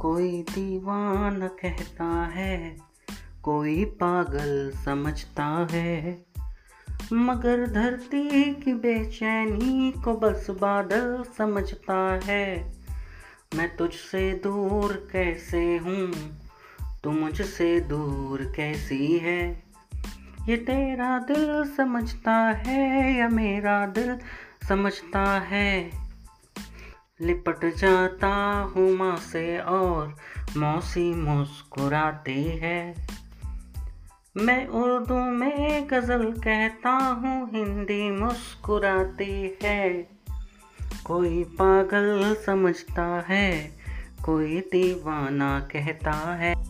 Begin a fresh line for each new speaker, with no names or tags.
कोई दीवाना कहता है, कोई पागल समझता है। मगर धरती की बेचैनी को बस बादल समझता है। मैं तुझसे दूर कैसे हूँ? तू मुझसे दूर कैसी है? ये तेरा दिल समझता है या मेरा दिल समझता है? लिपट जाता हूँ माँ से और मौसी मुस्कुराती है। मैं उर्दू में गज़ल कहता हूँ, हिंदी मुस्कुराती है। कोई पागल समझता है, कोई दीवाना कहता है।